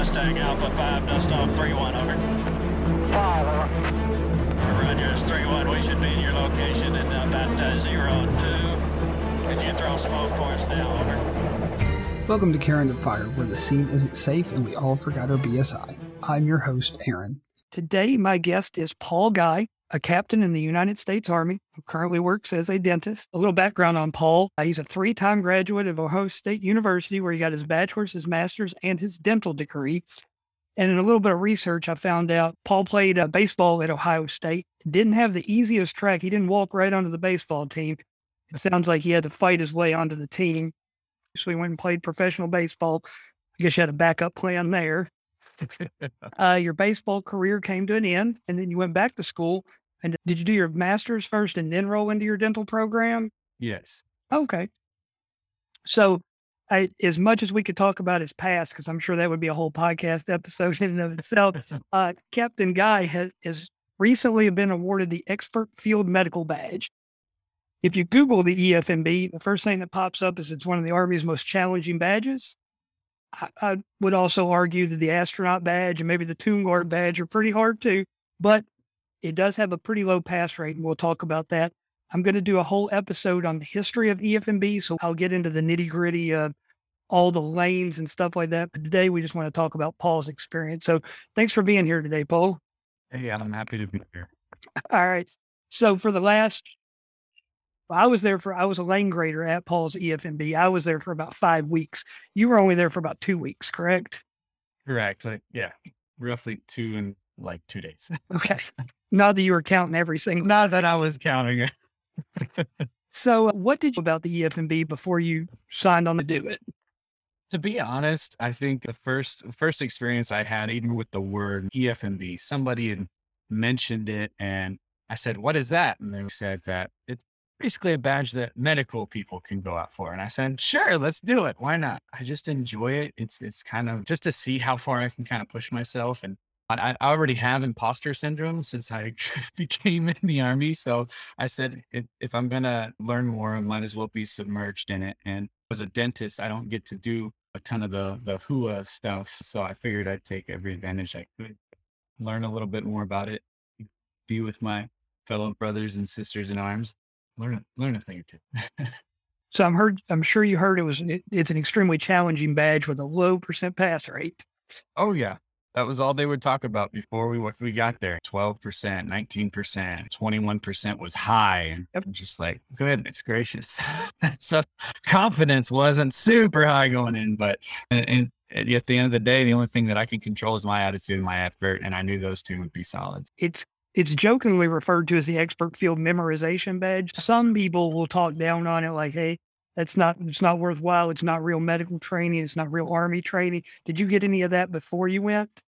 Mustang Alpha 5, dust off 3-1, over. 5, over. Rogers 3-1, we should be in your location in about uh, 0-2. Can you throw smoke for us now, over? Welcome to Care Under Fire, where the scene isn't safe and we all forgot our BSI. I'm your host, Aaron. Today, my guest is Paul Geuy, a captain in the United States Army who currently works as a dentist. A little background on Paul. Uh, he's a three time graduate of Ohio State University, where he got his bachelor's, his master's, and his dental degree. And in a little bit of research, I found out Paul played uh, baseball at Ohio State. Didn't have the easiest track. He didn't walk right onto the baseball team. It sounds like he had to fight his way onto the team. So he went and played professional baseball. I guess you had a backup plan there. uh, your baseball career came to an end, and then you went back to school and did you do your master's first and then roll into your dental program? Yes. Okay. So, I, as much as we could talk about his past, because I'm sure that would be a whole podcast episode in and of itself, uh, Captain Geuy has, has recently been awarded the Expert Field Medical Badge. If you Google the EFMB, the first thing that pops up is it's one of the Army's most challenging badges. I, I would also argue that the astronaut badge and maybe the Tomb Guard badge are pretty hard too, but it does have a pretty low pass rate, and we'll talk about that. I'm going to do a whole episode on the history of EFMB, so I'll get into the nitty gritty of all the lanes and stuff like that. But today we just want to talk about Paul's experience. So thanks for being here today, Paul. Hey, I'm happy to be here. All right. So for the last, I was there for, I was a lane grader at Paul's EFMB. I was there for about five weeks. You were only there for about two weeks, correct? Correct. Like, yeah, roughly two and like two days. okay. Not that you were counting every single. Not that I was counting it. so, uh, what did you about the EFMB before you signed on to do it? To be honest, I think the first first experience I had, even with the word EFMB, somebody had mentioned it, and I said, "What is that?" And they said that it's basically a badge that medical people can go out for. And I said, "Sure, let's do it. Why not?" I just enjoy it. It's it's kind of just to see how far I can kind of push myself and I, I already have imposter syndrome since I became in the army. So I said, if, if I'm going to learn more, I might as well be submerged in it. And as a dentist, I don't get to do a ton of the, the HUA stuff. So I figured I'd take every advantage I could, learn a little bit more about it, be with my fellow brothers and sisters in arms, learn, learn a thing or two. so I'm heard, I'm sure you heard it was, it, it's an extremely challenging badge with a low percent pass rate. Oh yeah. That was all they would talk about before we we got there. Twelve percent, nineteen percent, twenty one percent was high, and just like goodness gracious. so confidence wasn't super high going in, but and, and at the end of the day, the only thing that I can control is my attitude and my effort, and I knew those two would be solid. It's it's jokingly referred to as the expert field memorization badge. Some people will talk down on it like, hey, that's not it's not worthwhile. It's not real medical training. It's not real army training. Did you get any of that before you went?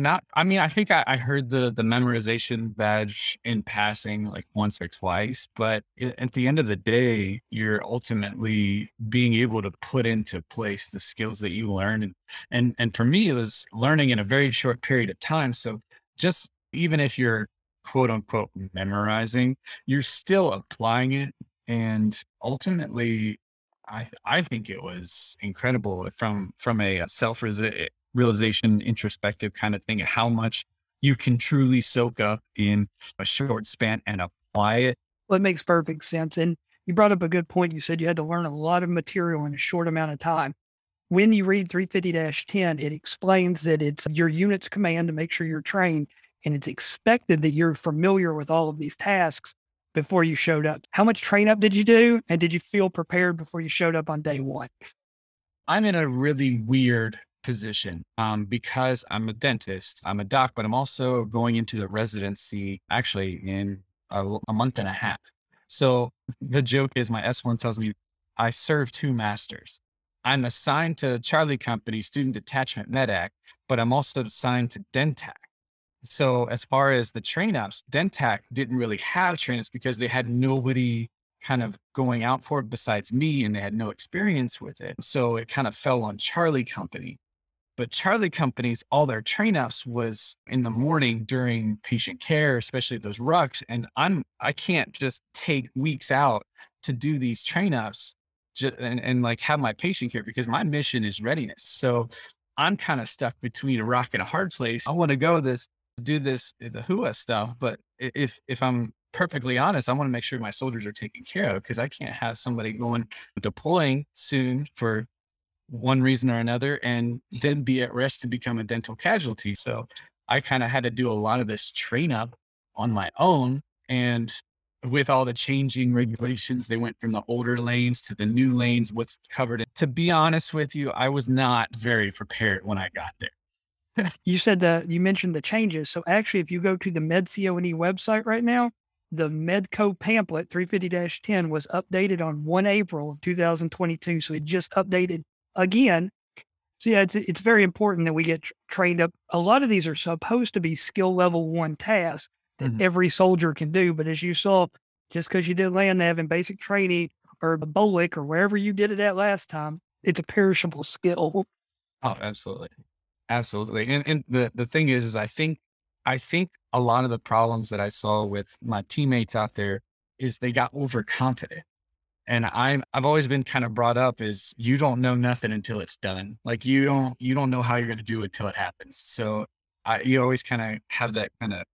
Not, I mean, I think I, I heard the the memorization badge in passing like once or twice, but at the end of the day, you're ultimately being able to put into place the skills that you learn, and and and for me, it was learning in a very short period of time. So just even if you're quote unquote memorizing, you're still applying it, and ultimately, I I think it was incredible eh, from from a uh, self realization, introspective kind of thing, how much you can truly soak up in a short span and apply it. Well, it makes perfect sense. And you brought up a good point. You said you had to learn a lot of material in a short amount of time. When you read 350 10, it explains that it's your unit's command to make sure you're trained, and it's expected that you're familiar with all of these tasks before you showed up. How much train up did you do? And did you feel prepared before you showed up on day one? I'm in a really weird position um, because I'm a dentist, I'm a doc, but I'm also going into the residency actually in a, a month and a half. So the joke is my S1 tells me I serve two masters. I'm assigned to Charlie Company Student Detachment Medac, but I'm also assigned to Dentac. So as far as the train ups, Dentac didn't really have train ups because they had nobody kind of going out for it besides me and they had no experience with it. So it kind of fell on Charlie Company. But Charlie companies, all their train ups was in the morning during patient care, especially those rucks. And I'm I can't just take weeks out to do these train ups and, and like have my patient care because my mission is readiness. So I'm kind of stuck between a rock and a hard place. I want to go this, do this, eh, the HUA stuff. But if, if I'm perfectly honest, I want to make sure my soldiers are taken care of because I can't have somebody going deploying soon for one reason or another and then be at risk to become a dental casualty. So I kind of had to do a lot of this train up on my own. And with all the changing regulations, they went from the older lanes to the new lanes, what's covered. To be honest with you, I was not very prepared when I got there. You said that you mentioned the changes. So actually, if you go to the MEDCoE website right now, the MEDCoE pamphlet 350 10 was updated on 1 April of 2022. So it just updated again. So yeah, it's it's very important that we get trained up. A lot of these are supposed to be skill level one tasks that mm-hmm. every soldier can do. But as you saw, just because you did land nav and basic training or BOLC or wherever you did it at last time, it's a perishable skill. Oh, absolutely, absolutely. And and the the thing is, is I think I think a lot of the problems that I saw with my teammates out there is they got overconfident and I'm I've always been kind of brought up is you don't know nothing until it's done. Like you don't you don't know how you're going to do it until it happens. So I, you always kind of have that kind of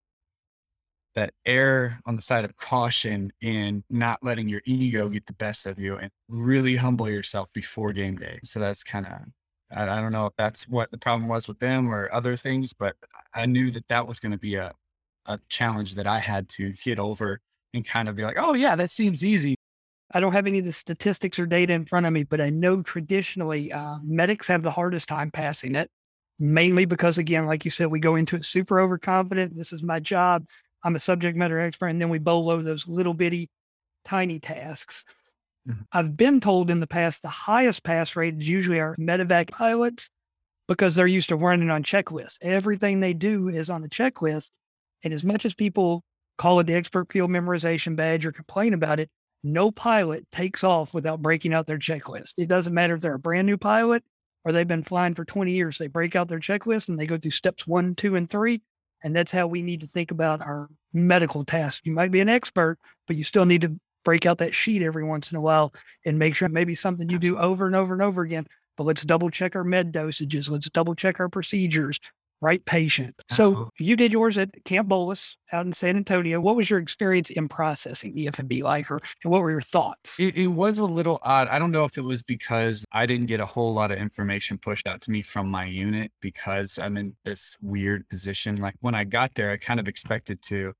that air on the side of caution in not letting your ego get the best of you and really humble yourself before game day. So that's kind of I, I don't know if that's what the problem was with them or other things, but I knew that that was going to be a a challenge that I had to get over and kind of be like, oh yeah, that seems easy. I don't have any of the statistics or data in front of me, but I know traditionally uh, medics have the hardest time passing it, mainly because, again, like you said, we go into it super overconfident. This is my job. I'm a subject matter expert. And then we bolo those little bitty, tiny tasks. Mm-hmm. I've been told in the past the highest pass rate is usually our medevac pilots because they're used to running on checklists. Everything they do is on the checklist. And as much as people call it the expert field memorization badge or complain about it, no pilot takes off without breaking out their checklist. It doesn't matter if they're a brand new pilot or they've been flying for 20 years. They break out their checklist and they go through steps one, two, and three. And that's how we need to think about our medical tasks. You might be an expert, but you still need to break out that sheet every once in a while and make sure maybe something you do over and over and over again. But let's double check our med dosages. Let's double check our procedures right patient. Absolutely. So you did yours at Camp Bullis out in San Antonio. What was your experience in processing EFMB like, or and what were your thoughts? It, it, was a little odd. I don't know if it was because I didn't get a whole lot of information pushed out to me from my unit because I'm in this weird position. Like when I got there, I kind of expected to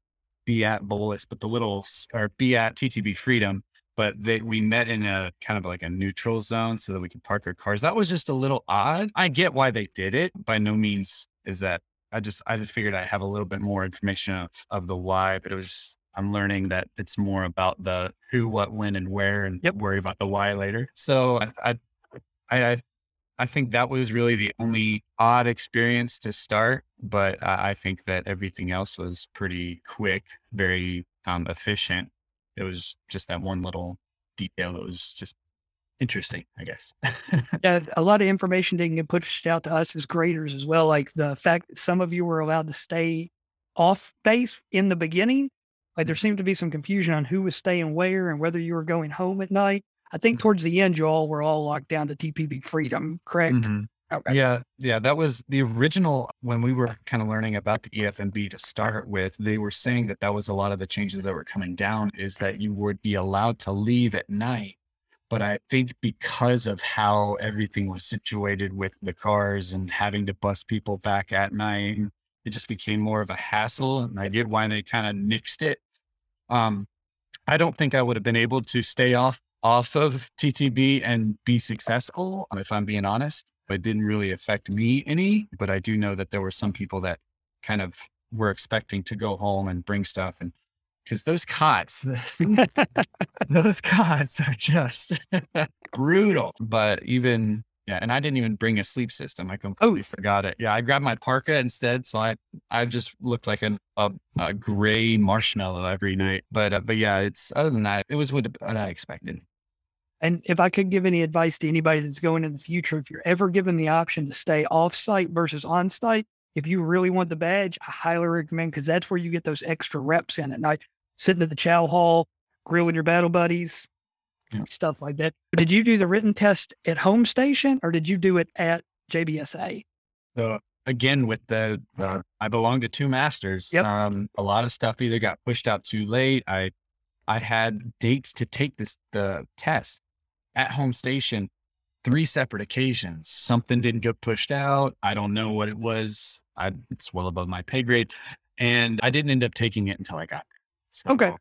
be at Bullis, but the little or be at TTB Freedom. But they, we met in a kind of like a neutral zone so that we could park our cars. That was just a little odd. I get why they did it. By no means is that I just I just figured I have a little bit more information of, of the why, but it was I'm learning that it's more about the who, what, when, and where, and yep. worry about the why later. So I I I, I think that was really the only odd experience to start, but I, I think that everything else was pretty quick, very um, efficient. It was just that one little detail that was just interesting, I guess. yeah, a lot of information didn't get pushed out to us as graders as well. Like the fact that some of you were allowed to stay off base in the beginning. Like there seemed to be some confusion on who was staying where and whether you were going home at night. I think towards the end, you all were all locked down to TTB freedom, correct? Mm-hmm. Okay. Yeah, yeah, that was the original when we were kind of learning about the EFMB to start with. They were saying that that was a lot of the changes that were coming down is that you would be allowed to leave at night but I think because of how everything was situated with the cars and having to bus people back at night, it just became more of a hassle. And I get why they kind of nixed it. Um, I don't think I would have been able to stay off off of TTB and be successful, if I'm being honest. It didn't really affect me any, but I do know that there were some people that kind of were expecting to go home and bring stuff and because those cots, those cots are just brutal. But even yeah, and I didn't even bring a sleep system. I completely oh. forgot it. Yeah, I grabbed my parka instead, so I I just looked like an, a, a gray marshmallow every night. But uh, but yeah, it's other than that, it was what, what I expected. And if I could give any advice to anybody that's going in the future, if you're ever given the option to stay off site versus on site, if you really want the badge, I highly recommend because that's where you get those extra reps in at night sitting at the chow hall, grilling your battle buddies, yeah. stuff like that. Did you do the written test at home station or did you do it at JBSA? So again, with the, uh, I belong to two masters. Yep. Um, a lot of stuff either got pushed out too late. I, I had dates to take this, the test at home station, three separate occasions. Something didn't get pushed out. I don't know what it was. I, it's well above my pay grade. And I didn't end up taking it until I got there. So Okay.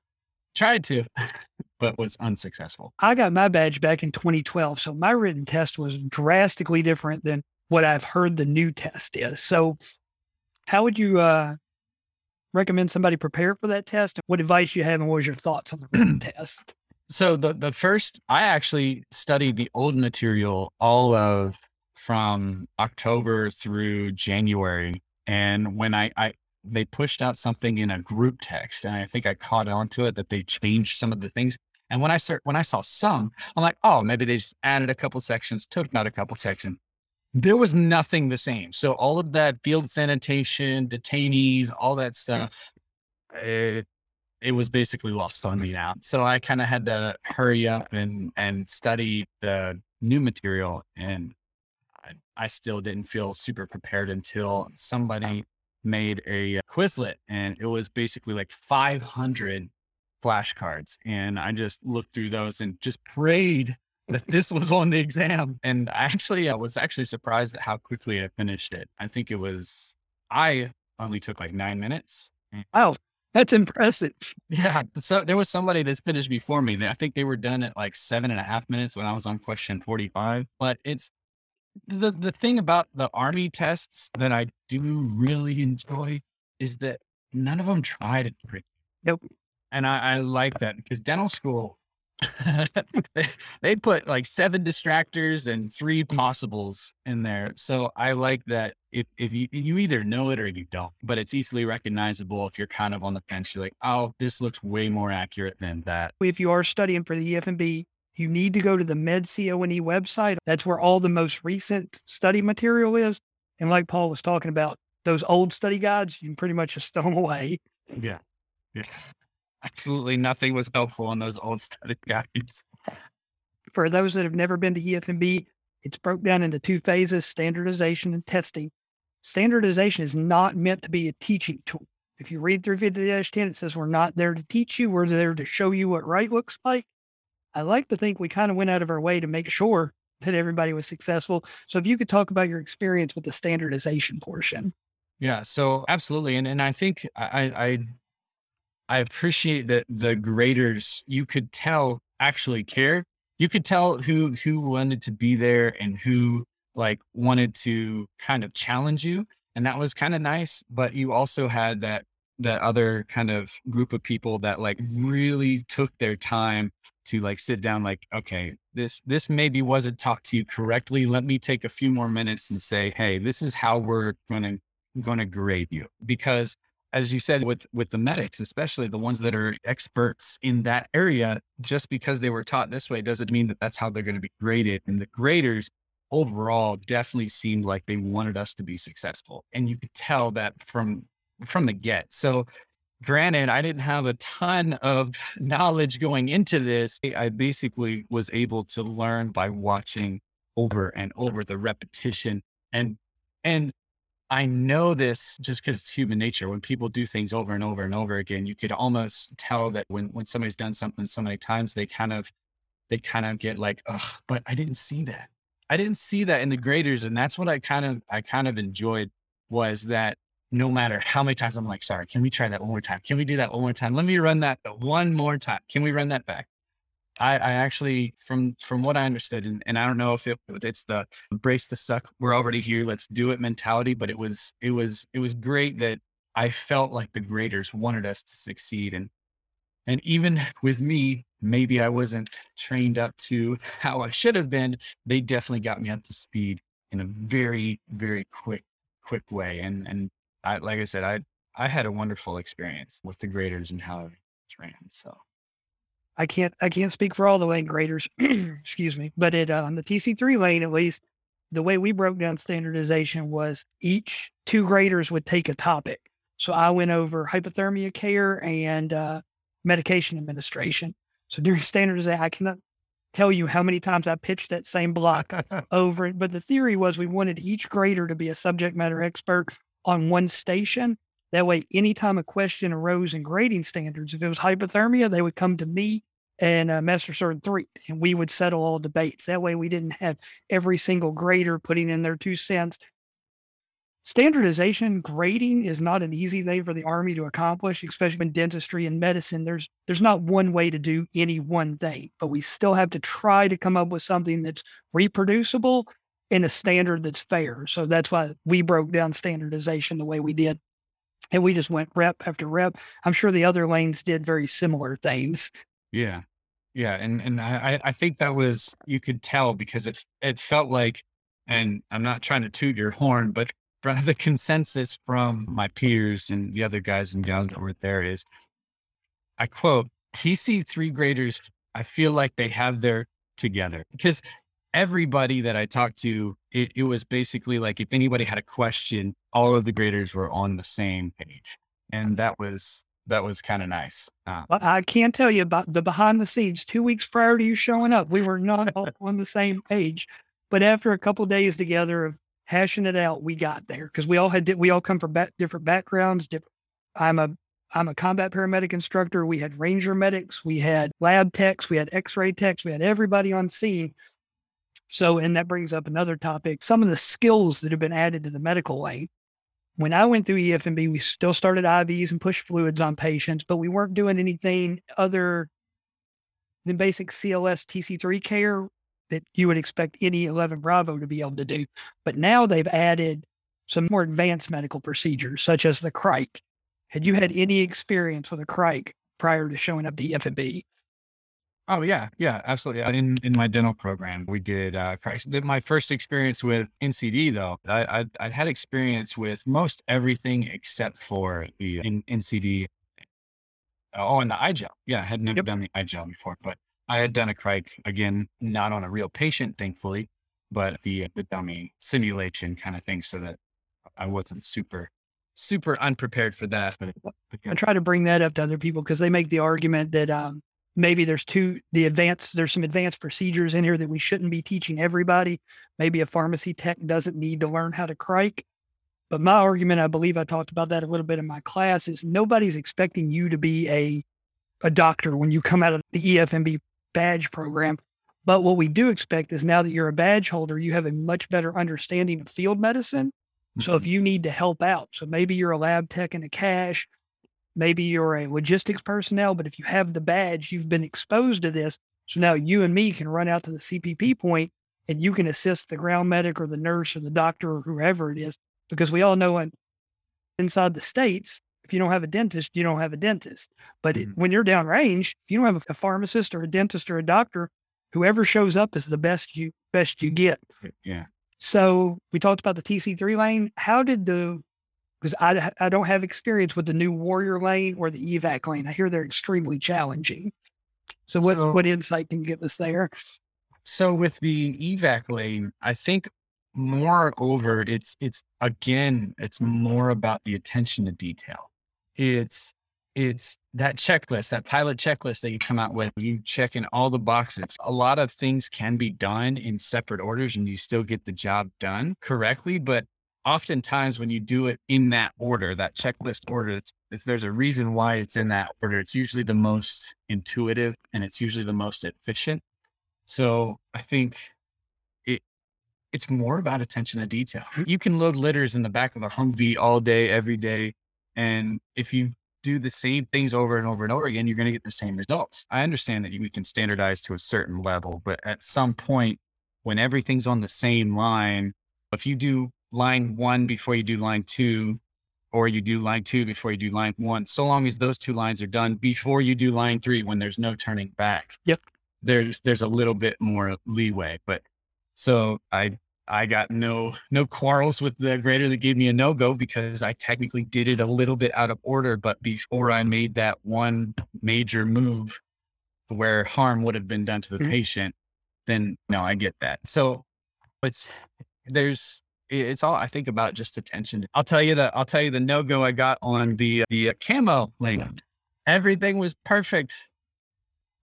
Tried to, but was unsuccessful. I got my badge back in 2012. So my written test was drastically different than what I've heard the new test is. So, how would you uh, recommend somebody prepare for that test? What advice you have, and what was your thoughts on the written test? So the the first, I actually studied the old material all of from October through January, and when I, I they pushed out something in a group text, and I think I caught on to it that they changed some of the things. And when I start, when I saw some, I'm like, oh, maybe they just added a couple sections, took out a couple sections. There was nothing the same. So all of that field sanitation, detainees, all that hmm. stuff, it, it was basically lost on me now. So I kind of had to hurry up and and study the new material, and I, I still didn't feel super prepared until somebody made a Quizlet, and it was basically like 500 flashcards, and I just looked through those and just prayed that this was on the exam. And I actually, I was actually surprised at how quickly I finished it. I think it was, I only took like nine minutes. Wow, that's impressive. Yeah. So there was somebody that's finished before me. I think they were done at like seven and a half minutes when I was on question 45. But it's the, the thing about the army tests that I do really enjoy is that none of them try to pretty. Nope. And I, I like that because dental school, they, they put like seven distractors and three possibles in there. So I like that if, if you, you either know it or you don't, but it's easily recognizable if you're kind of on the fence. You're like, oh, this looks way more accurate than that. If you are studying for the EFMB, you need to go to the Med MEDCoE website. That's where all the most recent study material is. And like Paul was talking about, those old study guides, you can pretty much just throw them away. Yeah. Yeah. Absolutely nothing was helpful in those old study guides. For those that have never been to EFMB, it's broke down into two phases standardization and testing. Standardization is not meant to be a teaching tool. If you read through 50 10, it says we're not there to teach you, we're there to show you what right looks like. I like to think we kind of went out of our way to make sure that everybody was successful. So if you could talk about your experience with the standardization portion. Yeah, so absolutely, and and I think I I I appreciate that the graders you could tell actually cared. You could tell who who wanted to be there and who like wanted to kind of challenge you, and that was kind of nice. But you also had that that other kind of group of people that like really took their time to like sit down like okay this this maybe wasn't talked to you correctly let me take a few more minutes and say hey this is how we're going to going to grade you because as you said with with the medics especially the ones that are experts in that area just because they were taught this way doesn't mean that that's how they're going to be graded. And the graders overall definitely seemed like they wanted us to be successful. And you could tell that from from the get. So granted i didn't have a ton of knowledge going into this. I basically was able to learn by watching over and over the repetition and and I know this just because it's human nature. When people do things over and over and over again, you could almost tell that when when somebody's done something so many times, they kind of they kind of get like, Ugh, but I didn't see that. I didn't see that in the graders, and that's what I kind of I kind of enjoyed was that no matter how many times I'm like, sorry, can we try that one more time? Can we do that one more time? Let me run that one more time. Can we run that back? I, I actually, from from what I understood, and, and I don't know if it, it's the brace the suck, we're already here, let's do it mentality, but it was it was it was great that I felt like the graders wanted us to succeed, and and even with me, maybe I wasn't trained up to how I should have been. They definitely got me up to speed in a very very quick quick way, and and I like I said, I I had a wonderful experience with the graders and how it ran. So. I can't I can't speak for all the lane graders, excuse me, but it uh, on the TC3 lane at least, the way we broke down standardization was each two graders would take a topic. So I went over hypothermia care and uh, medication administration. So during standardization, I cannot tell you how many times I pitched that same block over it. But the theory was we wanted each grader to be a subject matter expert on one station. That way, anytime a question arose in grading standards, if it was hypothermia, they would come to me and uh, Master Sergeant 3, and we would settle all debates. That way, we didn't have every single grader putting in their two cents. Standardization grading is not an easy thing for the army to accomplish especially in dentistry and medicine. There's there's not one way to do any one thing but we still have to try to come up with something that's reproducible in a standard that's fair. So that's why we broke down standardization the way we did and we just went rep after rep. I'm sure the other lanes did very similar things. Yeah. Yeah and and i i think that was you could tell because it it felt like and i'm not trying to toot your horn but the consensus from my peers and the other guys and gals that were there is, I quote, TC three graders, I feel like they have their together. Because everybody that I talked to, it, it was basically like if anybody had a question, all of the graders were on the same page. And that was that was kind of nice. Uh, I can't tell you about the behind the scenes. Two weeks prior to you showing up, we were not all on the same page. But after a couple of days together of hashing it out, we got there because we all had we all come from ba- different backgrounds. Different. I'm a I'm a combat paramedic instructor. We had ranger medics, we had lab techs, we had X-ray techs, we had everybody on scene. So, and that brings up another topic: some of the skills that have been added to the medical lane. When I went through EFMB, we still started IVs and push fluids on patients, but we weren't doing anything other than basic CLS TC3 care that you would expect any 11 Bravo to be able to do. But now they've added some more advanced medical procedures, such as the Cric. Had you had any experience with a Cric prior to showing up to EFMB? Oh yeah, yeah, absolutely. In in my dental program, we did uh, My first experience with NCD, though, I, I I had experience with most everything except for the in, NCD. Oh, and the i-gel. Yeah, I had never yep. done the i-gel before, but I had done a cric again, not on a real patient, thankfully, but the the dummy simulation kind of thing, so that I wasn't super super unprepared for that. But, I try to bring that up to other people because they make the argument that um, maybe there's two the advanced there's some advanced procedures in here that we shouldn't be teaching everybody. Maybe a pharmacy tech doesn't need to learn how to cric. But my argument, I believe I talked about that a little bit in my class, is nobody's expecting you to be a a doctor when you come out of the EFMB badge program. But what we do expect is now that you're a badge holder, you have a much better understanding of field medicine. Mm-hmm. So if mm-hmm. you need to help out, so maybe you're a lab tech in a cache, maybe you're a logistics personnel, but if you have the badge, you've been exposed to this. So now you and me can run out to the CCP point and you can assist the ground medic or the nurse or the doctor or whoever it is, because we all know in, inside the states, if you don't have a dentist, you don't have a dentist. But mm-hmm. when you're downrange, if you don't have a, a, pharmacist or a dentist or a doctor, whoever shows up is the best you best you get. Yeah. So we talked about the TC3 lane. How did the because I I don't have experience with the new Warrior lane or the evac lane. I hear they're extremely challenging. So what so, what insight can you give us there? So with the evac lane, I think moreover, it's it's again, it's more about the attention to detail it's it's that checklist, that pilot checklist that you come out with. You check in all the boxes. A lot of things can be done in separate orders and you still get the job done correctly. But oftentimes when you do it in that order, that checklist order, it's, it's, there's a reason why it's in that order. It's usually the most intuitive and it's usually the most efficient. So I think it it's more about attention to detail. Mm-hmm. You can load litters in the back of a Humvee all day, every day and if you do the same things over and over and over again, you're going to get the same results. I understand that we can standardize to a certain level, but at some point, when everything's on the same line, if you do line one before you do line two, or you do line two before you do line one, so long as those two lines are done before you do line three, when there's no turning back. Yep. There's there's a little bit more leeway. But so I I got no no quarrels with the grader that gave me a no go because I technically did it a little bit out of order, but before I made that one major move where harm would have been done to the mm-hmm. patient, then no, I get that. So it's there's it's all I think about just attention. I'll tell you that I'll tell you the no go I got on the the uh, camo lane. Everything was perfect,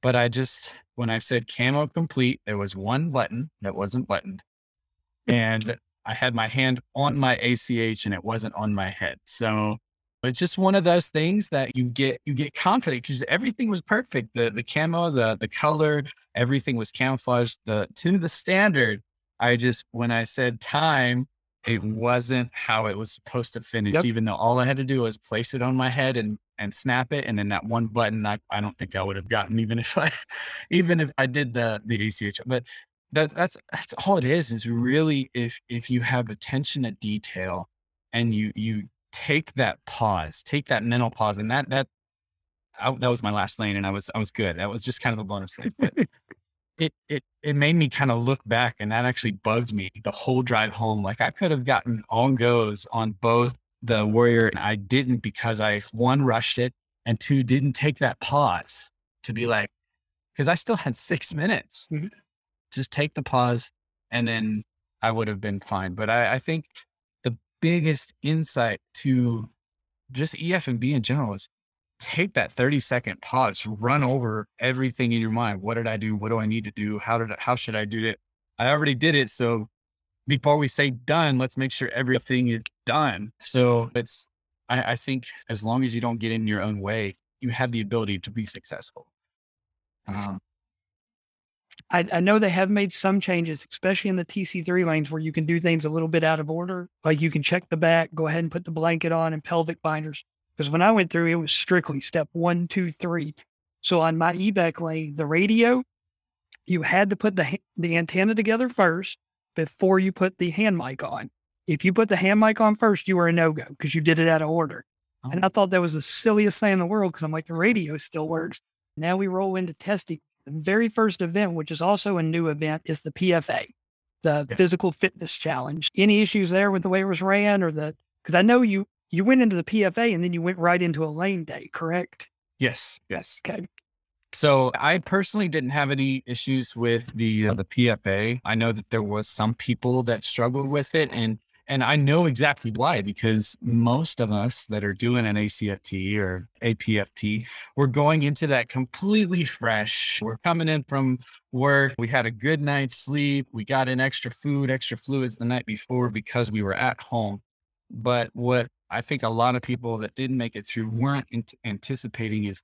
but I just when I said camo complete, there was one button that wasn't buttoned. And I had my hand on my ACH and it wasn't on my head. So it's just one of those things that you get you get confident because everything was perfect. The the camo, the the color, everything was camouflaged the to the standard. I just when I said time, it wasn't how it was supposed to finish, yep. even though all I had to do was place it on my head and and snap it. And then that one button, I, I don't think I would have gotten even if I even if I did the the ACH. But that's that's that's all it is, is really if if you have attention to detail and you you take that pause, take that mental pause, and that that I, that was my last lane, and I was I was good. That was just kind of a bonus lane. But it it it made me kind of look back, and that actually bugged me the whole drive home. Like I could have gotten on goes on both the Warrior, and I didn't because I one rushed it, and two didn't take that pause to be like, because I still had six minutes. Mm-hmm. Just take the pause, and then I would have been fine. But I, I think the biggest insight to just EFMB in general is take that 30 second pause, run over everything in your mind. What did I do? What do I need to do? How did I, how should I do it? I already did it. So before we say done, let's make sure everything is done. So it's, I, I think as long as you don't get in your own way, you have the ability to be successful. Um, I, I, know they have made some changes, especially in the TC3 lanes where you can do things a little bit out of order. Like you can check the back, go ahead and put the blanket on and pelvic binders. Because when I went through, it was strictly step one, two, three. So on my evac lane, the radio, you had to put the the antenna together first before you put the hand mic on. If you put the hand mic on first, you were a no go because you did it out of order. Oh. And I oh. thought that was the silliest thing in the world because I'm like, the radio still works. Now we roll into testing the very first event, which is also a new event, is the PFA, the yeah. Physical Fitness Challenge. Any issues there with the way it was ran, or the? Because I know you you went into the PFA and then you went right into a lane day, correct? Yes. Yes. Okay. So I personally didn't have any issues with the uh, the PFA. I know that there was some people that struggled with it, and and I know exactly why, because most of us that are doing an ACFT or APFT, we're going into that completely fresh. We're coming in from work. We had a good night's sleep. We got in extra food, extra fluids the night before because we were at home. But what I think a lot of people that didn't make it through weren't anticipating is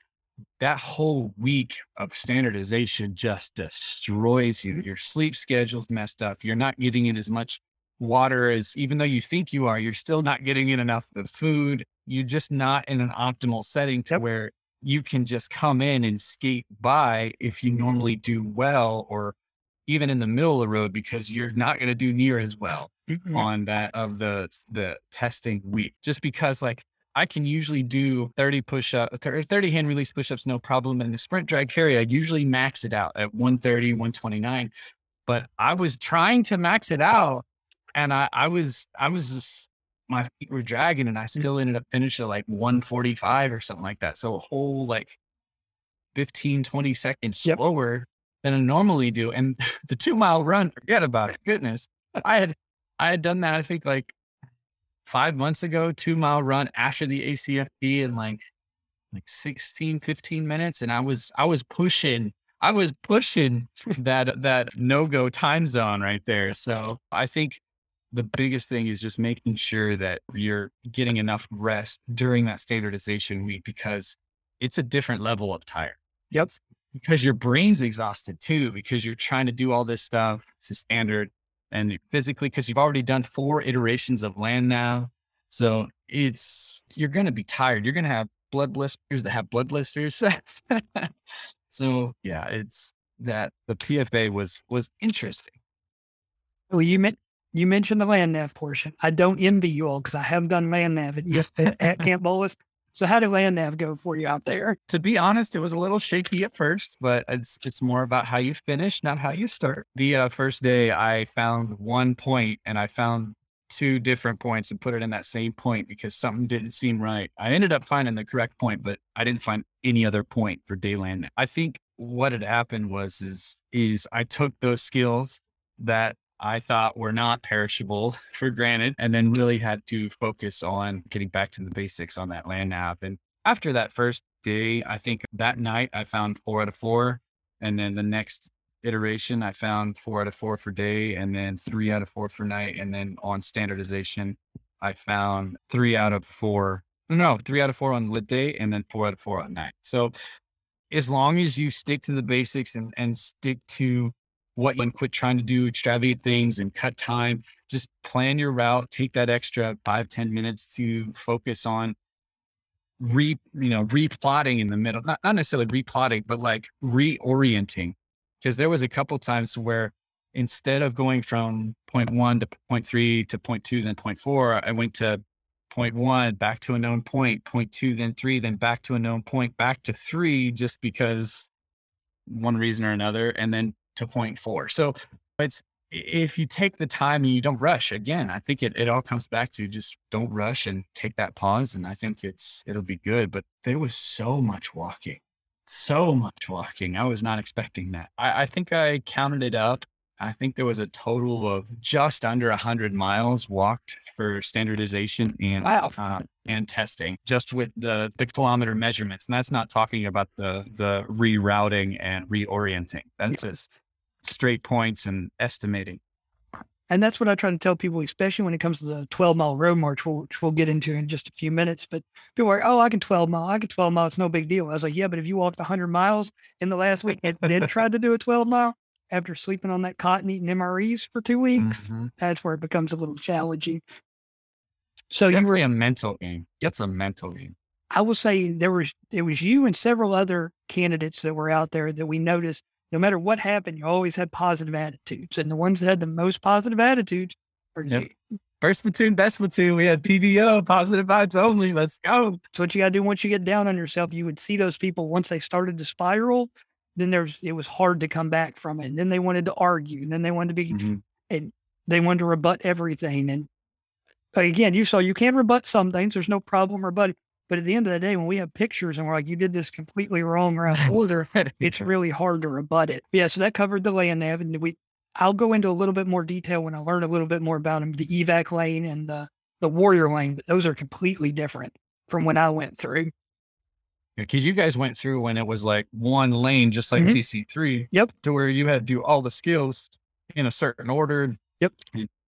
that whole week of standardization just destroys you. Your sleep schedule's messed up. You're not getting in as much water as even though you think you are, you're still not getting in enough of the food. You're just not in an optimal setting to where you can just come in and skate by if you normally do well or even in the middle of the road because you're not going to do near as well mm-hmm. on that of the the testing week just because like I can usually do 30 push up 30 hand release push-ups no problem and the sprint drag carry I usually max it out at 130 129 but I was trying to max it out and I, I was, I was just, my feet were dragging and I mm. still ended up finishing at like 145 or something like that. So a whole like 15, 20 seconds yep. slower than I normally do. And the two mile run, forget about it. Goodness. I had, I had done that, I think like five months ago, two mile run after the ACFT in like, like 16, 15 minutes. And I was, I was pushing I was pushing that that no go time zone right there. So I think the biggest thing is just making sure that you're getting enough rest during that standardization week because it's a different level of tired. Yep. Because your brain's exhausted too, because you're trying to do all this stuff. It's a standard and physically, because you've already done four iterations of land nav. So it's, you're going to be tired. You're going to have blood blisters that have blood blisters. so yeah, it's that the PFA was, was interesting. Well, you meant you mentioned the land nav portion. I don't envy you all because I have done land nav at, at Camp Bullis. So how did land nav go for you out there? To be honest, it was a little shaky at first, but it's it's more about how you finish, not how you start. The uh, first day, I found one point, and I found two different points and put it in that same point because something didn't seem right. I ended up finding the correct point, but I didn't find any other point for dayland. I think what had happened was is is I took those skills that I thought were not perishable for granted, and then really had to focus on getting back to the basics on that land nav. And after that first day, I think that night I found four out of four. And then the next iteration, I found four out of four for day and then three out of four for night. And then on standardization, I found three out of four. No, three out of four on lit day and then four out of four on night. So as long as you stick to the basics and, and stick to what you can quit trying to do extravagant things and cut time, just plan your route, take that extra five ten minutes to focus on re, you know, replotting in the middle, not, not necessarily replotting, but like reorienting. Cause there was a couple times where instead of going from point one to point three to point two, then point four, I went to point one, back to a known point, point two, then three, then back to a known point, back to three, just because one reason or another, and then to point four. So it's if you take the time and you don't rush, again, I think it, it all comes back to just don't rush and take that pause. And I think it's it'll be good. But there was so much walking. So much walking. I was not expecting that. I, I think I counted it up I think there was a total of just under a 100 miles walked for standardization and wow. uh, and testing, just with the the kilometer measurements. And that's not talking about the the rerouting and reorienting. That's yeah. just straight points and estimating. And that's what I try to tell people, especially when it comes to the 12 mile road march, which we'll get into in just a few minutes. But people are, oh, I can 12 mile, I can 12 mile, it's no big deal. I was like, yeah, but if you walked 100 miles in the last week and then tried to do a 12 mile, after sleeping on that cot and eating MREs for two weeks, mm-hmm. that's where it becomes a little challenging. So Definitely you were a mental game. It's a mental game. I will say there was it was you and several other candidates that were out there that we noticed no matter what happened, you always had positive attitudes. And the ones that had the most positive attitudes are yep. First platoon, best platoon. We had PVO, positive vibes only. Let's go. So what you got to do once you get down on yourself, you would see those people once they started to spiral, then there's it was hard to come back from it. And then they wanted to argue, and then they wanted to be mm-hmm. and they wanted to rebut everything. And again, you saw you can rebut some things. There's no problem rebutting. But at the end of the day, when we have pictures and we're like, you did this completely wrong around order, it's really hard to rebut it. Yeah, so that covered the land nav. And we I'll go into a little bit more detail when I learn a little bit more about them, the evac lane and the the warrior lane, but those are completely different from when I went through because you guys went through when it was like one lane, just like mm-hmm. TC3. Yep. To where you had to do all the skills in a certain order. Yep.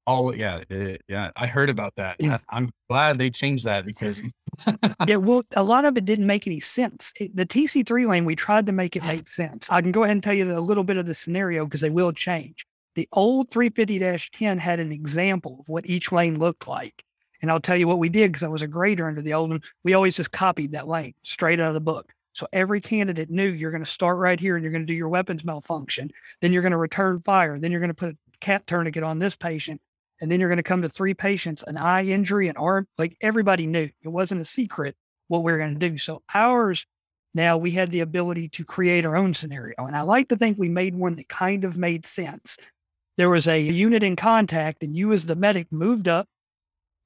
All yeah, it, yeah. I heard about that. Yeah. I'm glad they changed that because yeah, well, a lot of it didn't make any sense. It, the TC3 lane, we tried to make it make sense. I can go ahead and tell you a little bit of the scenario because they will change. The old 350-10 had an example of what each lane looked like. And I'll tell you what we did because I was a grader under the old one. We always just copied that lane straight out of the book. So every candidate knew you're going to start right here and you're going to do your weapons malfunction. Then you're going to return fire. Then you're going to put a CAT tourniquet on this patient. And then you're going to come to three patients, an eye injury, an arm. Like everybody knew it wasn't a secret what we are going to do. So ours now we had the ability to create our own scenario. And I like to think we made one that kind of made sense. There was a unit in contact, and you, as the medic, moved up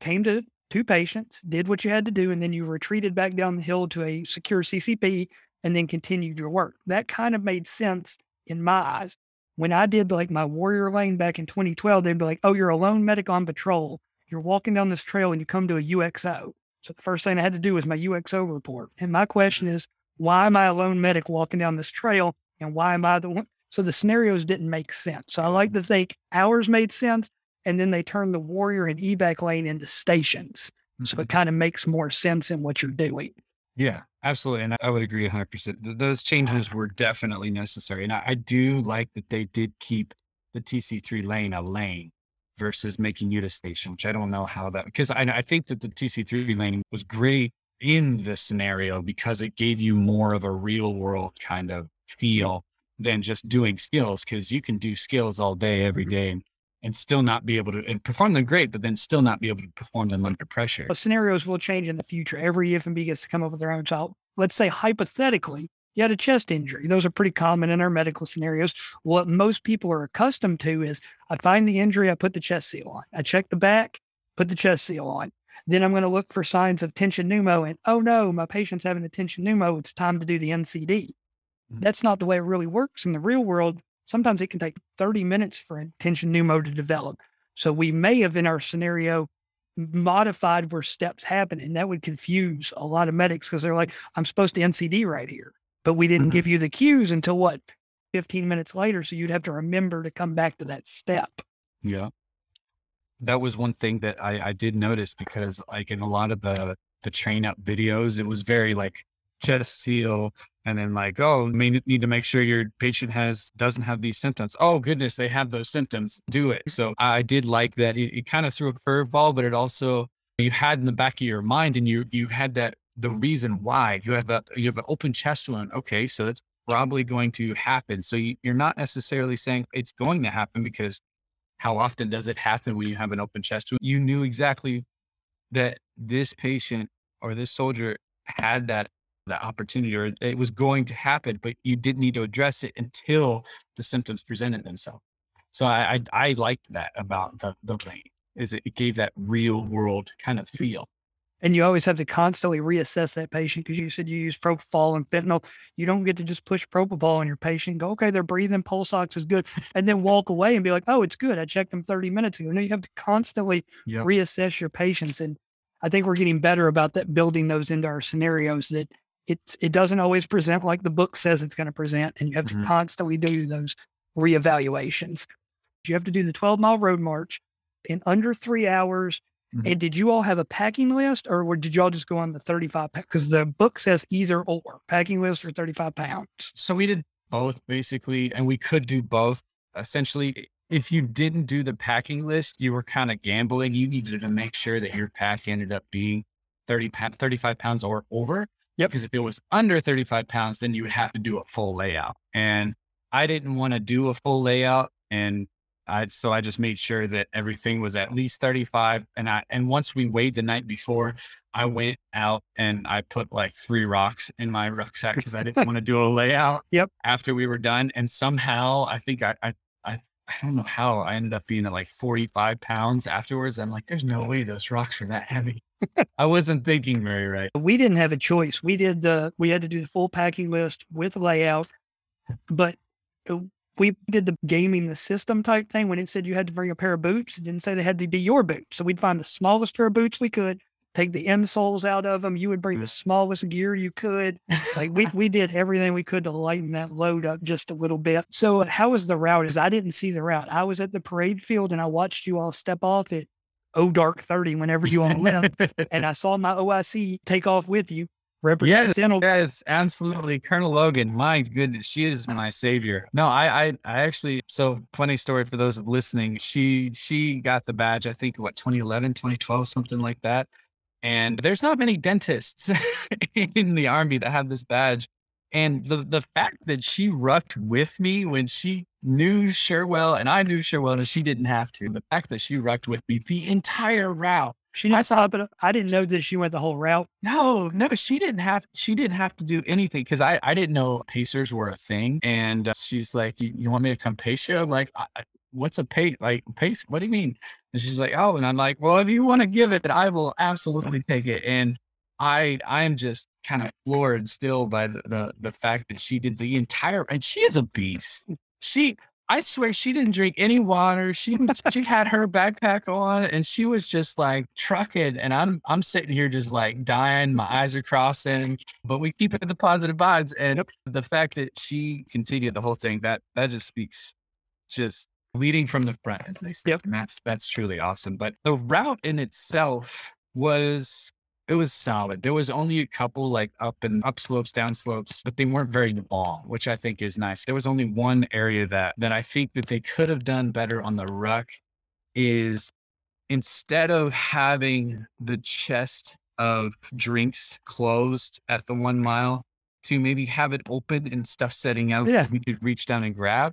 came to two patients, did what you had to do, and then you retreated back down the hill to a secure CCP and then continued your work. That kind of made sense in my eyes. When I did like my warrior lane back in 2012, they'd be like, oh, you're a lone medic on patrol. You're walking down this trail and you come to a UXO. So the first thing I had to do was my UXO report. And my question is, why am I a lone medic walking down this trail? And why am I the one? So the scenarios didn't make sense. So I like to think ours made sense and then they turned the warrior and evac lane into stations. Mm-hmm. So it kind of makes more sense in what you're doing. Yeah, absolutely. And I would agree 100%. Those changes were definitely necessary. And I, I do like that they did keep the TC3 lane a lane versus making it a station, which I don't know how that, because I, I think that the TC3 lane was great in this scenario because it gave you more of a real world kind of feel than just doing skills because you can do skills all day every mm-hmm. and still not be able to and perform them great, but then still not be able to perform them under pressure. But scenarios will change in the future. Every EFMB gets to come up with their own. So let's say hypothetically, you had a chest injury. Those are pretty common in our medical scenarios. What most people are accustomed to is I find the injury, I put the chest seal on. I check the back, put the chest seal on. Then I'm going to look for signs of tension pneumo and oh no, my patient's having a tension pneumo. It's time to do the NCD. Mm-hmm. That's not the way it really works in the real world sometimes it can take 30 minutes for tension pneumo to develop. So we may have in our scenario modified where steps happen, and that would confuse a lot of medics because they're like, I'm supposed to NCD right here, but we didn't mm-hmm. give you the cues until what 15 minutes later. So you'd have to remember to come back to that step. Yeah. That was one thing that I, I did notice because like in a lot of the the train up videos, it was very like chest seal and then like, oh, may need to make sure your patient has doesn't have these symptoms. Oh goodness, they have those symptoms. Do it. So I did like that. It, it kind of threw a curveball, but it also you had in the back of your mind and you you had that the reason why you have a you have an open chest wound. Okay, so that's probably going to happen. So you, you're not necessarily saying it's going to happen because how often does it happen when you have an open chest wound? You knew exactly that this patient or this soldier had that that opportunity or it was going to happen, but you didn't need to address it until the symptoms presented themselves. So I I, I liked that about the the lane is it, it gave that real world kind of feel. And you always have to constantly reassess that patient because you said you use propofol and fentanyl. You don't get to just push propofol on your patient, go, okay, they're breathing, pulse ox is good, and then walk away and be like, oh, it's good. I checked them 30 minutes ago. No, you have to constantly yep. reassess your patients. And I think we're getting better about that, building those into our scenarios that it's, it doesn't always present like the book says it's going to present. And you have mm-hmm. to constantly do those reevaluations. You have to do the 12 mile road march in under three hours Mm-hmm. And did you all have a packing list or did y'all just go on the 35 Because the book says either or packing list or 35 pounds. So we did both basically, and we could do both. Essentially, if you didn't do the packing list, you were kind of gambling. You needed to make sure that your pack ended up being 30, 35 pounds or over. Yep. Because if it was under 35 pounds, then you would have to do a full layout. And I didn't want to do a full layout and I, so I just made sure that everything was at least 35. And I, and once we weighed the night before, I went out and I put like three rocks in my rucksack because I didn't want to do a layout. Yep. After we were done. And somehow I think I, I, I, I don't know how I ended up being at like 45 pounds afterwards. I'm like, there's no way those rocks are that heavy. I wasn't thinking very right. We didn't have a choice. We did the, we had to do the full packing list with layout, but uh, we did the gaming the system type thing when it said you had to bring a pair of boots. It didn't say they had to be your boots. So we'd find the smallest pair of boots we could, take the insoles out of them. You would bring the mm. smallest gear you could. Like we, we did everything we could to lighten that load up just a little bit. So how was the route? Is I didn't see the route. I was at the parade field and I watched you all step off at Oh Dark 30 whenever you all left. and I saw my OIC take off with you representative. Yes, yes, absolutely. Colonel Logan, my goodness, she is my savior. No, I, I, I actually, so funny story for those of listening. She, she got the badge, I think what, 2011, 2012, something like that. And there's not many dentists in the army that have this badge. And the, the fact that she rucked with me when she knew Sherwell and I knew Sherwell and she didn't have to, the fact that she rucked with me the entire route she I saw, but I didn't know that she went the whole route. No, no, she didn't have. She didn't have to do anything because I I didn't know pacers were a thing. And uh, she's like, you, you, want me to come pace you?" I'm like, "What's a pace? Like pace? What do you mean?" And she's like, "Oh," and I'm like, "Well, if you want to give it, I will absolutely take it." And I I am just kind of floored still by the, the the fact that she did the entire and she is a beast. She I swear she didn't drink any water. She she had her backpack on and she was just like trucking. And I'm I'm sitting here just like dying. My eyes are crossing, but we keep it the positive vibes. And the fact that she continued the whole thing, that that just speaks just leading from the front, as they say. Yep. And that's that's truly awesome. But the route in itself was it was solid. There was only a couple like up and up slopes, down slopes, but they weren't very long, which I think is nice. There was only one area that that I think that they could have done better on the ruck is instead of having the chest of drinks closed at the one mile to maybe have it open and stuff setting out yeah. so we could reach down and grab.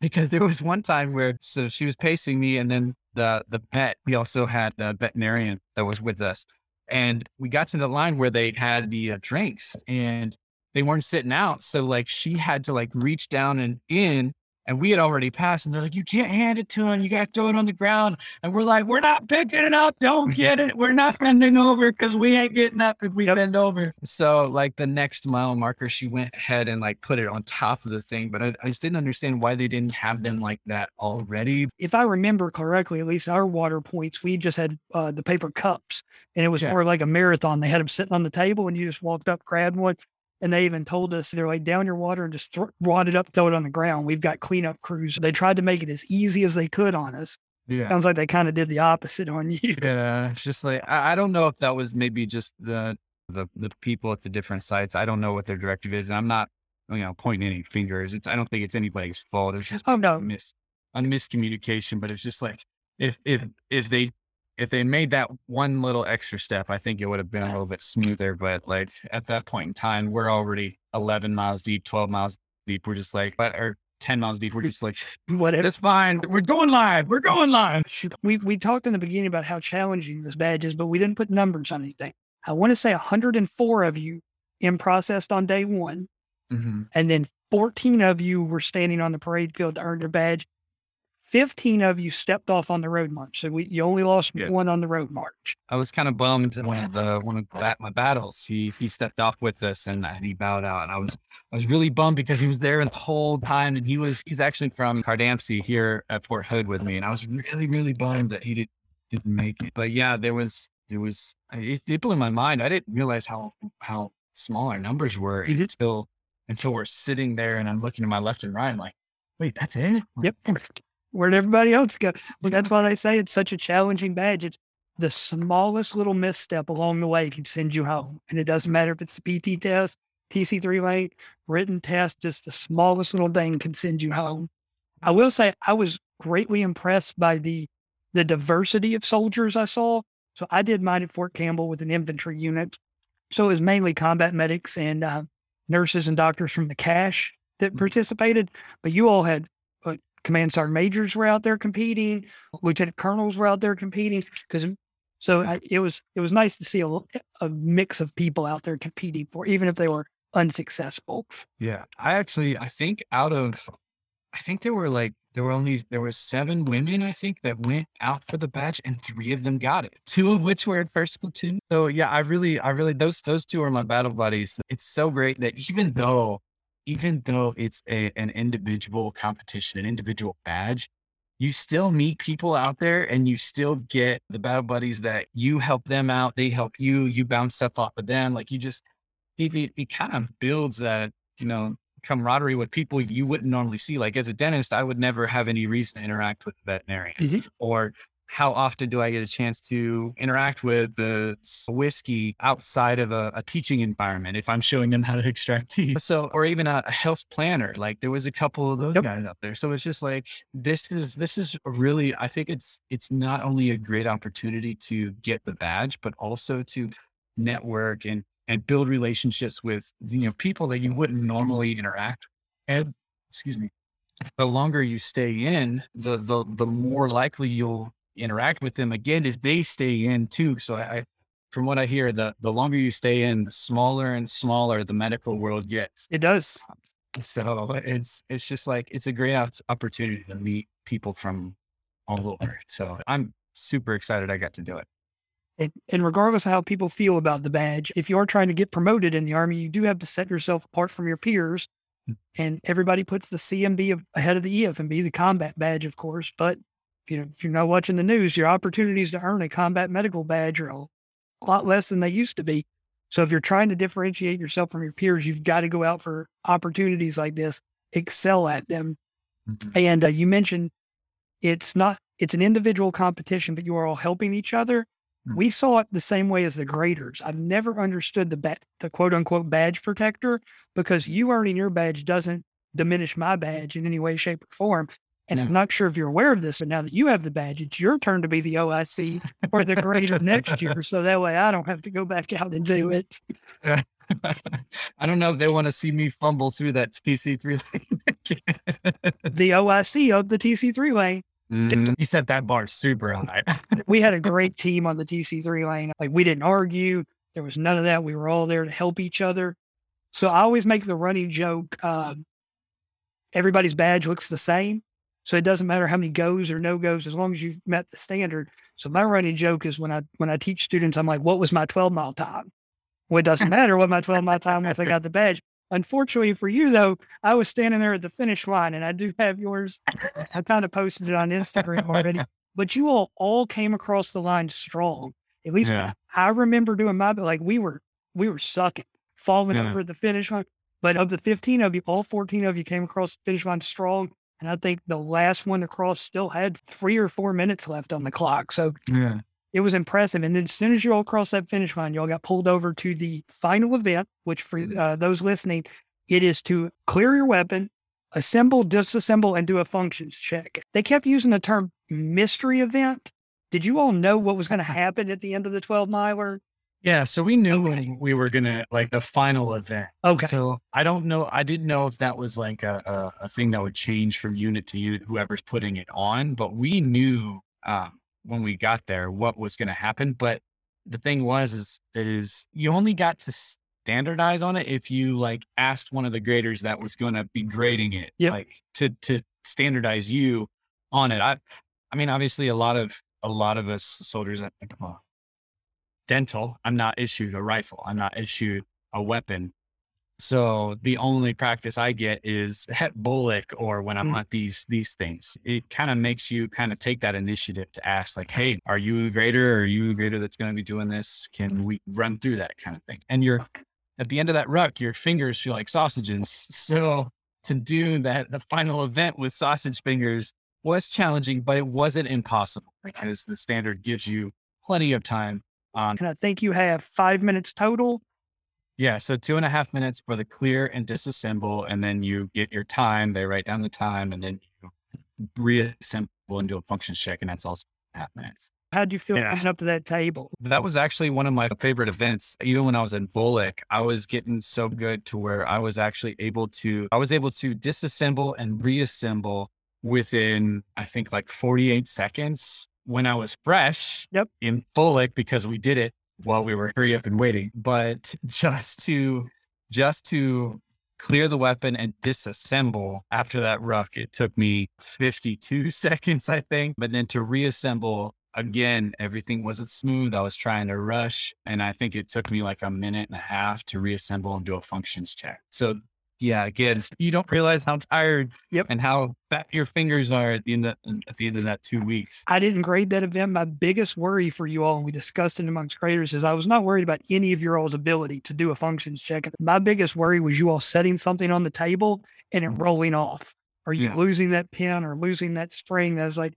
Because there was one time where so she was pacing me and then the the vet, we also had a veterinarian that was with us. And we got to the line where they had the uh, drinks and they weren't sitting out. So like she had to like reach down and in and we had already passed and they're like, you can't hand it to him. You got to throw it on the ground. And we're like, we're not picking it up. Don't get it. We're not bending over because we ain't getting up if we yep. bend over. So like the next mile marker, she went ahead and like put it on top of the thing. But I, I just didn't understand why they didn't have them like that already. If I remember correctly, at least our water points, we just had uh, the paper cups and it was yeah. more like a marathon. They had them sitting on the table and you just walked up, grabbed one. And they even told us they're like down your water and just throw, wad it up, throw it on the ground. We've got cleanup crews. They tried to make it as easy as they could on us. Yeah. Sounds like they kind of did the opposite on you. Yeah. It's just like I, I don't know if that was maybe just the the the people at the different sites. I don't know what their directive is. And I'm not, you know, pointing any fingers. It's I don't think it's anybody's fault. It's just Oh no, mis a miscommunication. But it's just like if if if they if they made that one little extra step, I think it would have been a little bit smoother. But like at that point in time, we're already 11 miles deep, 12 miles deep. We're just like, but or 10 miles deep. We're just like, whatever. It's fine. We're going live. We're going live. We we talked in the beginning about how challenging this badge is, but we didn't put numbers on anything. I want to say 104 of you in processed on day one, Mm-hmm. and then 14 of you were standing on the parade field to earn your badge. 15 of you stepped off on the road march, so we you only lost Yeah. one on the road march. I was kind of bummed when of the one of bat, my battles. He he stepped off with us and, and he bowed out. And I was I was really bummed because he was there the whole time and he was he's actually from Cardamsey here at Fort Hood with me. And I was really really bummed that he did, didn't make it. But yeah, there was there was it, it blew my mind. I didn't realize how how small our numbers were Mhm. until until we're sitting there and I'm looking to my left and right. I'm like, wait, that's it? Yep. Where'd everybody else go? Well, that's why they say it's such a challenging badge. It's the smallest little misstep along the way can send you home. And it doesn't matter if it's the PT test, TC3 lane, written test, just the smallest little thing can send you home. I will say I was greatly impressed by the the diversity of soldiers I saw. So I did mine at Fort Campbell with an infantry unit. So it was mainly combat medics and uh, nurses and doctors from the cache that Mhm. participated. But you all had command sergeant majors were out there competing, lieutenant colonels were out there competing. Because so I, it was it was nice to see a mix of people out there competing for, even if they were unsuccessful. Yeah. I actually I think out of I think there were like there were only there were seven women I think that went out for the badge and three of them got it. Two of which were in first platoon. So yeah, I really I really those those two are my battle buddies. It's so great that even though even though it's a an individual competition, an individual badge, you still meet people out there and you still get the battle buddies that you help them out, they help you, you bounce stuff off of them. Like you just it, it, it kind of builds that, you know, camaraderie with people you wouldn't normally see. Like as a dentist, I would never have any reason to interact with a veterinarian. Or how often do I get a chance to interact with the whiskey outside of a, a teaching environment if I'm showing them how to extract tea? So, or even a, a health planner. Like there was a couple of those Yep. guys out there. So it's just like this is this is really. I think it's it's not only a great opportunity to get the badge, but also to network and and build relationships with you know people that you wouldn't normally interact. And excuse me, the longer you stay in, the the the more likely you'll interact with them again if they stay in too. So I, from what I hear, the the longer you stay in, the smaller and smaller the medical world gets. It does. Um, so it's it's just like it's a great opportunity to meet people from all over. So I'm super excited I got to do it. And, and regardless of how people feel about the badge, if you are trying to get promoted in the Army, you do have to set yourself apart from your peers. Mm. And everybody puts the CMB ahead of the EFMB, the combat badge, of course. But you know, if you're not watching the news, your opportunities to earn a combat medical badge are a lot less than they used to be. So if you're trying to differentiate yourself from your peers, you've got to go out for opportunities like this, excel at them. And uh, you mentioned it's not it's an individual competition, but you are all helping each other. Mm. We saw it the same way as the graders. I've never understood the ba- the quote unquote badge protector because you earning your badge doesn't diminish my badge in any way, shape, or form. And I'm not sure if you're aware of this, but now that you have the badge, it's your turn to be the OIC or the grader next year. So that way I don't have to go back out and do it. I don't know if they want to see me fumble through that TC3 lane. The OIC of the TC3 lane Mhm. You set that bar super high. we had a great team on the TC3 lane. Like we didn't argue. There was none of that. We were all there to help each other. So I always make the running joke. Uh, everybody's badge looks the same. So it doesn't matter how many goes or no goes, as long as you've met the standard. So my running joke is when I when I teach students, I'm like, "What was my 12 mile time?" Well, it doesn't matter what my 12 mile time was. I got the badge. Unfortunately for you, though, I was standing there at the finish line, and I do have yours. I kind of posted it on Instagram already but you all all came across the line strong. At least Yeah. I remember doing my, like we were, we were sucking. falling Yeah. over the finish line. But of the 15 of you, all 14 of you came across the finish line strong. And I think the last one across still had three or four minutes left on the clock. So Yeah. it was impressive. And then as soon as you all crossed that finish line, y'all got pulled over to the final event, which for uh, those listening, it is to clear your weapon, assemble, disassemble, and do a functions check. They kept using the term mystery event. Did you all know what was going to happen at the end of the 12 miler? Yeah. So we knew when we were gonna like the final event. Okay. So I don't know. I didn't know if that was like a, a, a thing that would change from unit to unit, whoever's putting it on. But we knew um, when we got there what was going to happen. But the thing was, is is you only got to standardize on it if you like asked one of the graders that was going to be grading it, Yep. like to to standardize you on it. I, I mean, obviously, a lot of a lot of us soldiers dental. I'm not issued a rifle. I'm not issued a weapon. So the only practice I get is at BOLC or when I'm Mm. at these these things. It kind of makes you kind of take that initiative to ask, like, "Hey, are you a grader? Or are you a grader that's going to be doing this? Can we run through that kind of thing?" And you're at the end of that ruck, your fingers feel like sausages. So to do that, the final event with sausage fingers was challenging, but it wasn't impossible because the standard gives you plenty of time Um, on And I think you have five minutes total. yeah, so two and a half minutes for the clear and disassemble, and then you get your time. They write down the time, and then you reassemble and do a function check, and that's also half minutes. How'd you feel Yeah. coming up to that table? That was actually one of my favorite events. Even when I was in BOLC, I was getting so good to where I was actually able to, I was able to disassemble and reassemble within, I think, like 48 seconds when I was fresh Yep. in BOLC because we did it while we were hurry up and waiting. But just to, just to clear the weapon and disassemble after that ruck, it took me 52 seconds, I think. But then to reassemble again, everything wasn't smooth. I was trying to rush, and I think it took me like a minute and a half to reassemble and do a functions check. So, yeah, again, you don't realize how tired Yep. and how fat your fingers are at the end of at the end of that two weeks. I didn't grade that event. My biggest worry for you all, and we discussed it amongst graders, is I was not worried about any of your all's ability to do a functions check. My biggest worry was you all setting something on the table and it mm-hmm. rolling off. Are you Yeah. losing that pin or losing that string? That was like,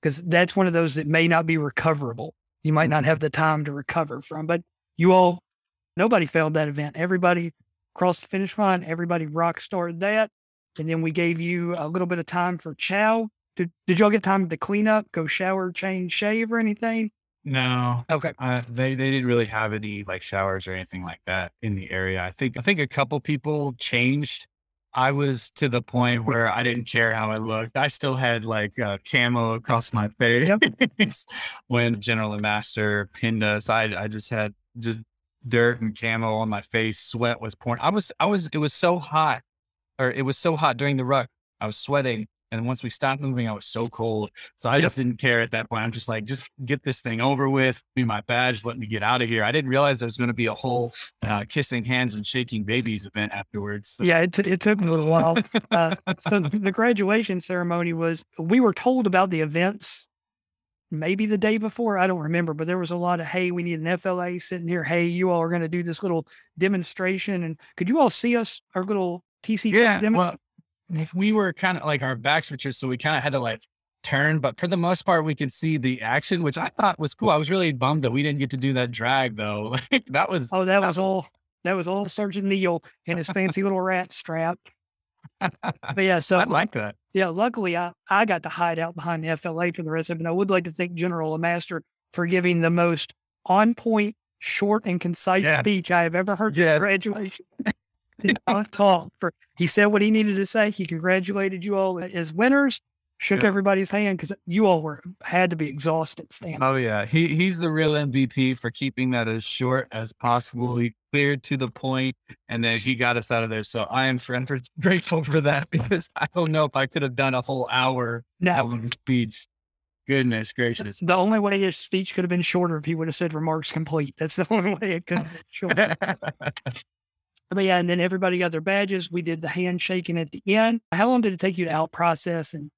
because that's one of those that may not be recoverable. You might mm-hmm. not have the time to recover from. But you all, nobody failed that event. Everybody crossed the finish line. Everybody rock starred that. And then we gave you a little bit of time for chow. Did, did y'all get time to clean up, go shower, change, shave, or anything? No, Okay. uh, they they didn't really have any like showers or anything like that in the area. I think I think a couple people changed. I was to the point where I didn't care how I looked. I still had like uh, camo across my face when General and Master pinned us. I I just had just dirt and camo on my face. Sweat was pouring. I was I was it was so hot, or it was so hot during the ruck. I was sweating. And once we stopped moving, I was so cold. So I just didn't care at that point. I'm just like, just get this thing over with, be my badge, let me get out of here. I didn't realize there was going to be a whole uh, kissing hands and shaking babies event afterwards. So- Yeah, it, t- it took me a little while. Uh, so the graduation ceremony was, we were told about the events maybe the day before. I don't remember, but there was a lot of, hey, we need an FLA sitting here. Hey, you all are going to do this little demonstration. And could you all see us, our little TC yeah. Well, if we were kind of like our backs were turned, so we kind of had to like turn, but for the most part, we could see the action, which I thought was cool. I was really bummed that we didn't get to do that drag though. Like that was oh, that was all. That was all Sergeant Neil and his fancy little rat strap. But yeah, so I like that. Yeah, luckily I, I got to hide out behind the FLA for the rest of it. And I would like to thank General Master for giving the most on point, short, and concise Yeah. speech I have ever heard Yeah. graduation. Talk for he said what he needed to say. He congratulated you all as winners, shook Yeah. everybody's hand because you all were had to be exhausted standing. Oh yeah, he he's the real MVP for keeping that as short as possible. He cleared to the point, and then he got us out of there. So I am forever grateful for that because I don't know if I could have done a whole hour of speech. Goodness gracious. the only way his speech could have been shorter if he would have said remarks complete. That's the only way it could have been short. But yeah, and then everybody got their badges. We did the handshaking at the end. How long did it take you to out process and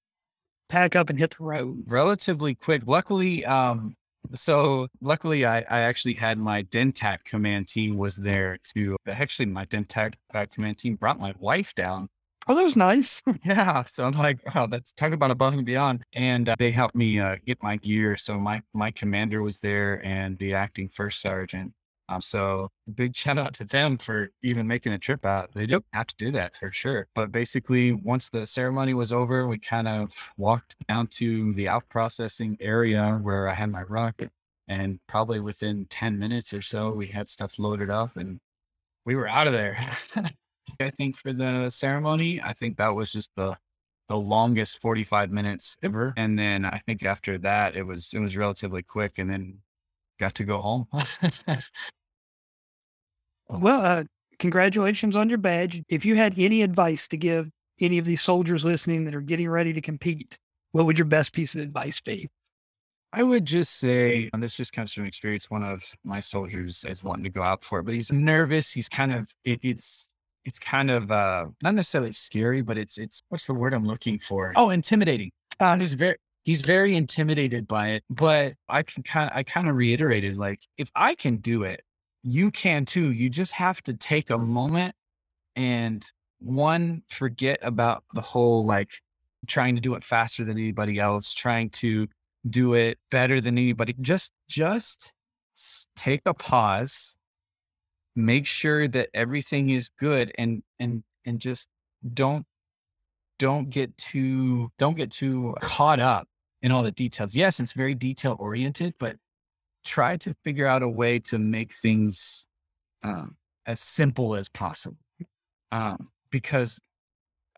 pack up and hit the road? Relatively quick. Luckily, um, So luckily, I, I actually had my DenTac command team was there to actually my DenTac uh, command team brought my wife down. Oh, that was nice. yeah. So I'm like, wow, that's talk about above and beyond. And uh, they helped me uh, get my gear. So my my commander was there and the acting first sergeant. Um, so big shout out to them for even making the trip out. They don't have to do that for sure. But basically, once the ceremony was over, we kind of walked down to the out processing area where I had my ruck. And probably within 10 minutes or so, we had stuff loaded up and we were out of there. I think for the ceremony, I think that was just the the longest 45 minutes ever. And then I think after that it was it was relatively quick and then got to go home. well, uh, congratulations on your badge. If you had any advice to give any of these soldiers listening that are getting ready to compete, what would your best piece of advice be? I would just say, and this just comes from experience. One of my soldiers is wanting to go out for it, but he's nervous. He's kind of it, it's it's kind of uh not necessarily scary, but it's it's what's the word I'm looking for? Oh, intimidating. Uh, he's very he's very intimidated by it. But I can kind of I kind of reiterated like if I can do it, you can too. You just have to take a moment and one forget about the whole like trying to do it faster than anybody else, trying to do it better than anybody. Just just take a pause make sure that everything is good and and and just don't don't get too don't get too caught up in all the details. Yes, it's very detail oriented, but try to figure out a way to make things um, as simple as possible. Um, because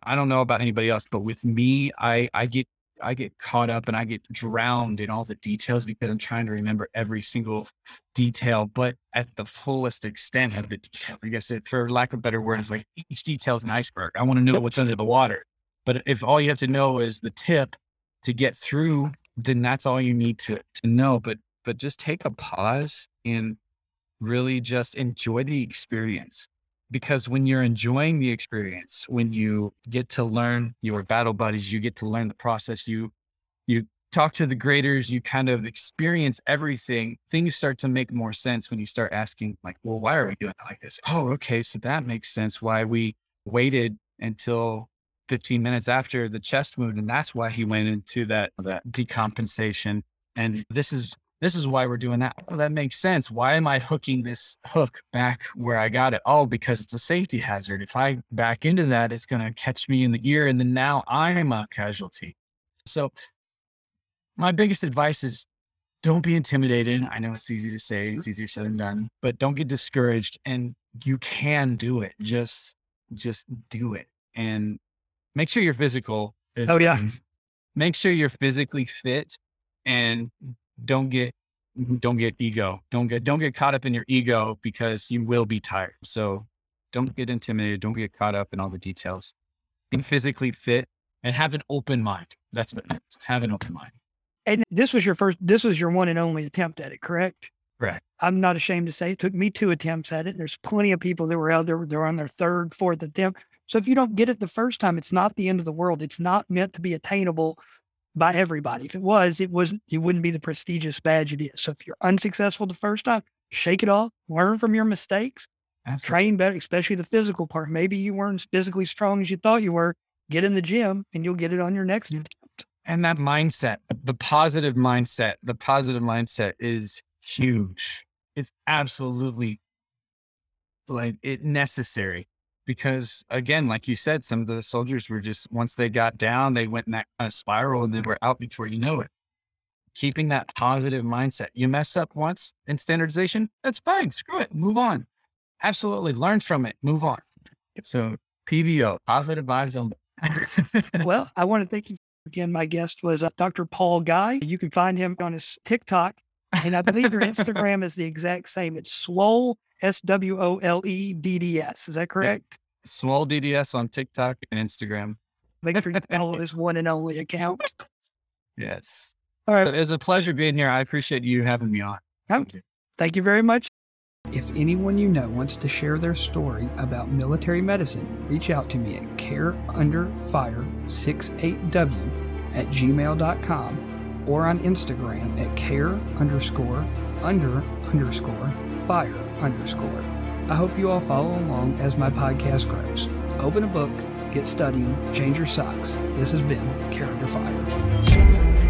I don't know about anybody else, but with me, I I get I get caught up and I get drowned in all the details because I'm trying to remember every single detail, but at the fullest extent of the detail. Like I said, for lack of better words, like each detail is an iceberg. I want to know what's under the water. But if all you have to know is the tip to get through, then that's all you need to to know. But but just take a pause and really just enjoy the experience because when you're enjoying the experience, when you get to learn your battle buddies, you get to learn the process, you you talk to the graders, you kind of experience everything, things start to make more sense when you start asking, like, well, why are we doing it like this? Oh, okay. So that makes sense why we waited until 15 minutes after the chest wound. And that's why he went into that, that decompensation. And this is this is why we're doing that. Oh, that makes sense. Why am I hooking this hook back where I got it? Oh, because it's a safety hazard. If I back into that, it's going to catch me in the ear. And then now I'm a casualty. So, my biggest advice is don't be intimidated. I know it's easy to say, it's mm-hmm. easier said than done, but don't get discouraged. And you can do it. Just, just do it. And make sure you're physical. Oh, yeah. Make sure you're physically fit and don't get don't get ego. Don't get don't get caught up in your ego because you will be tired. So don't get intimidated. Don't get caught up in all the details. Be physically fit and have an open mind. That's what it is. Have an open mind. And this was your first this was your one and only attempt at it, correct? Correct. I'm not ashamed to say it took me two attempts at it. There's plenty of people that were out there, they're on their third, fourth attempt. So if you don't get it the first time, it's not the end of the world. It's not meant to be attainable by everybody. If it was, it wasn't, it wouldn't be the prestigious badge it is. So if you're unsuccessful the first time, shake it off, learn from your mistakes, Absolutely. train better, especially the physical part. Maybe you weren't as physically strong as you thought you were. Get in the gym and you'll get it on your next attempt. And that mindset, the positive mindset, the positive mindset is huge. It's absolutely like it necessary because again, like you said, some of the soldiers were just once they got down, they went in that kind of spiral and they were out before you know it. Keeping that positive mindset. You mess up once in standardization, that's fine. Screw it. Move on. Absolutely. Learn from it. Move on. So PVO, positive vibes only. well, I want to thank you again. My guest was uh, Dr. Paul Geuy. You can find him on his TikTok. And I believe your Instagram is the exact same. It's swole S W O L E D D S. Is that correct? Yeah. Swole DDS on TikTok and Instagram. Make sure you follow this one and only account. Yes. All right. It was a pleasure being here. I appreciate you having me on. Thank you. Thank you very much. If anyone you know wants to share their story about military medicine, reach out to me at careunderfire68w at gmail.com or on Instagram at care underscore under underscore fire underscore. I hope you all follow along as my podcast grows. Open a book, get studying, change your socks. This has been Care Under Fire.